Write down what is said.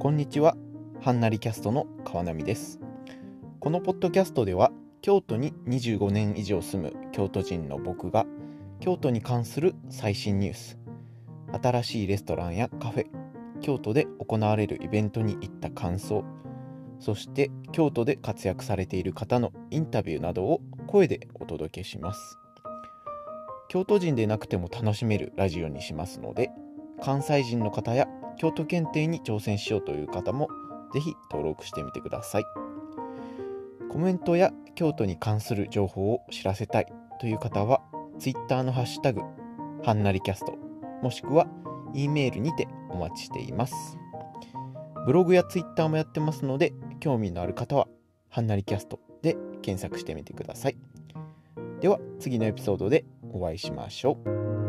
こんにちは、はんなりキャストの川波です。このポッドキャストでは、京都に25年以上住む京都人の僕が、京都に関する最新ニュース、新しいレストランやカフェ、京都で行われるイベントに行った感想、そして京都で活躍されている方のインタビューなどを声でお届けします。京都人でなくても楽しめるラジオにしますので、関西人の方や京都検定に挑戦しようという方もぜひ登録してみてください。コメントや京都に関する情報を知らせたいという方は、Twitter のハッシュタグ、はんなりキャスト、もしくは E メールにてお待ちしています。ブログや Twitter もやってますので、興味のある方は、はんなりキャストで検索してみてください。では、次のエピソードでお会いしましょう。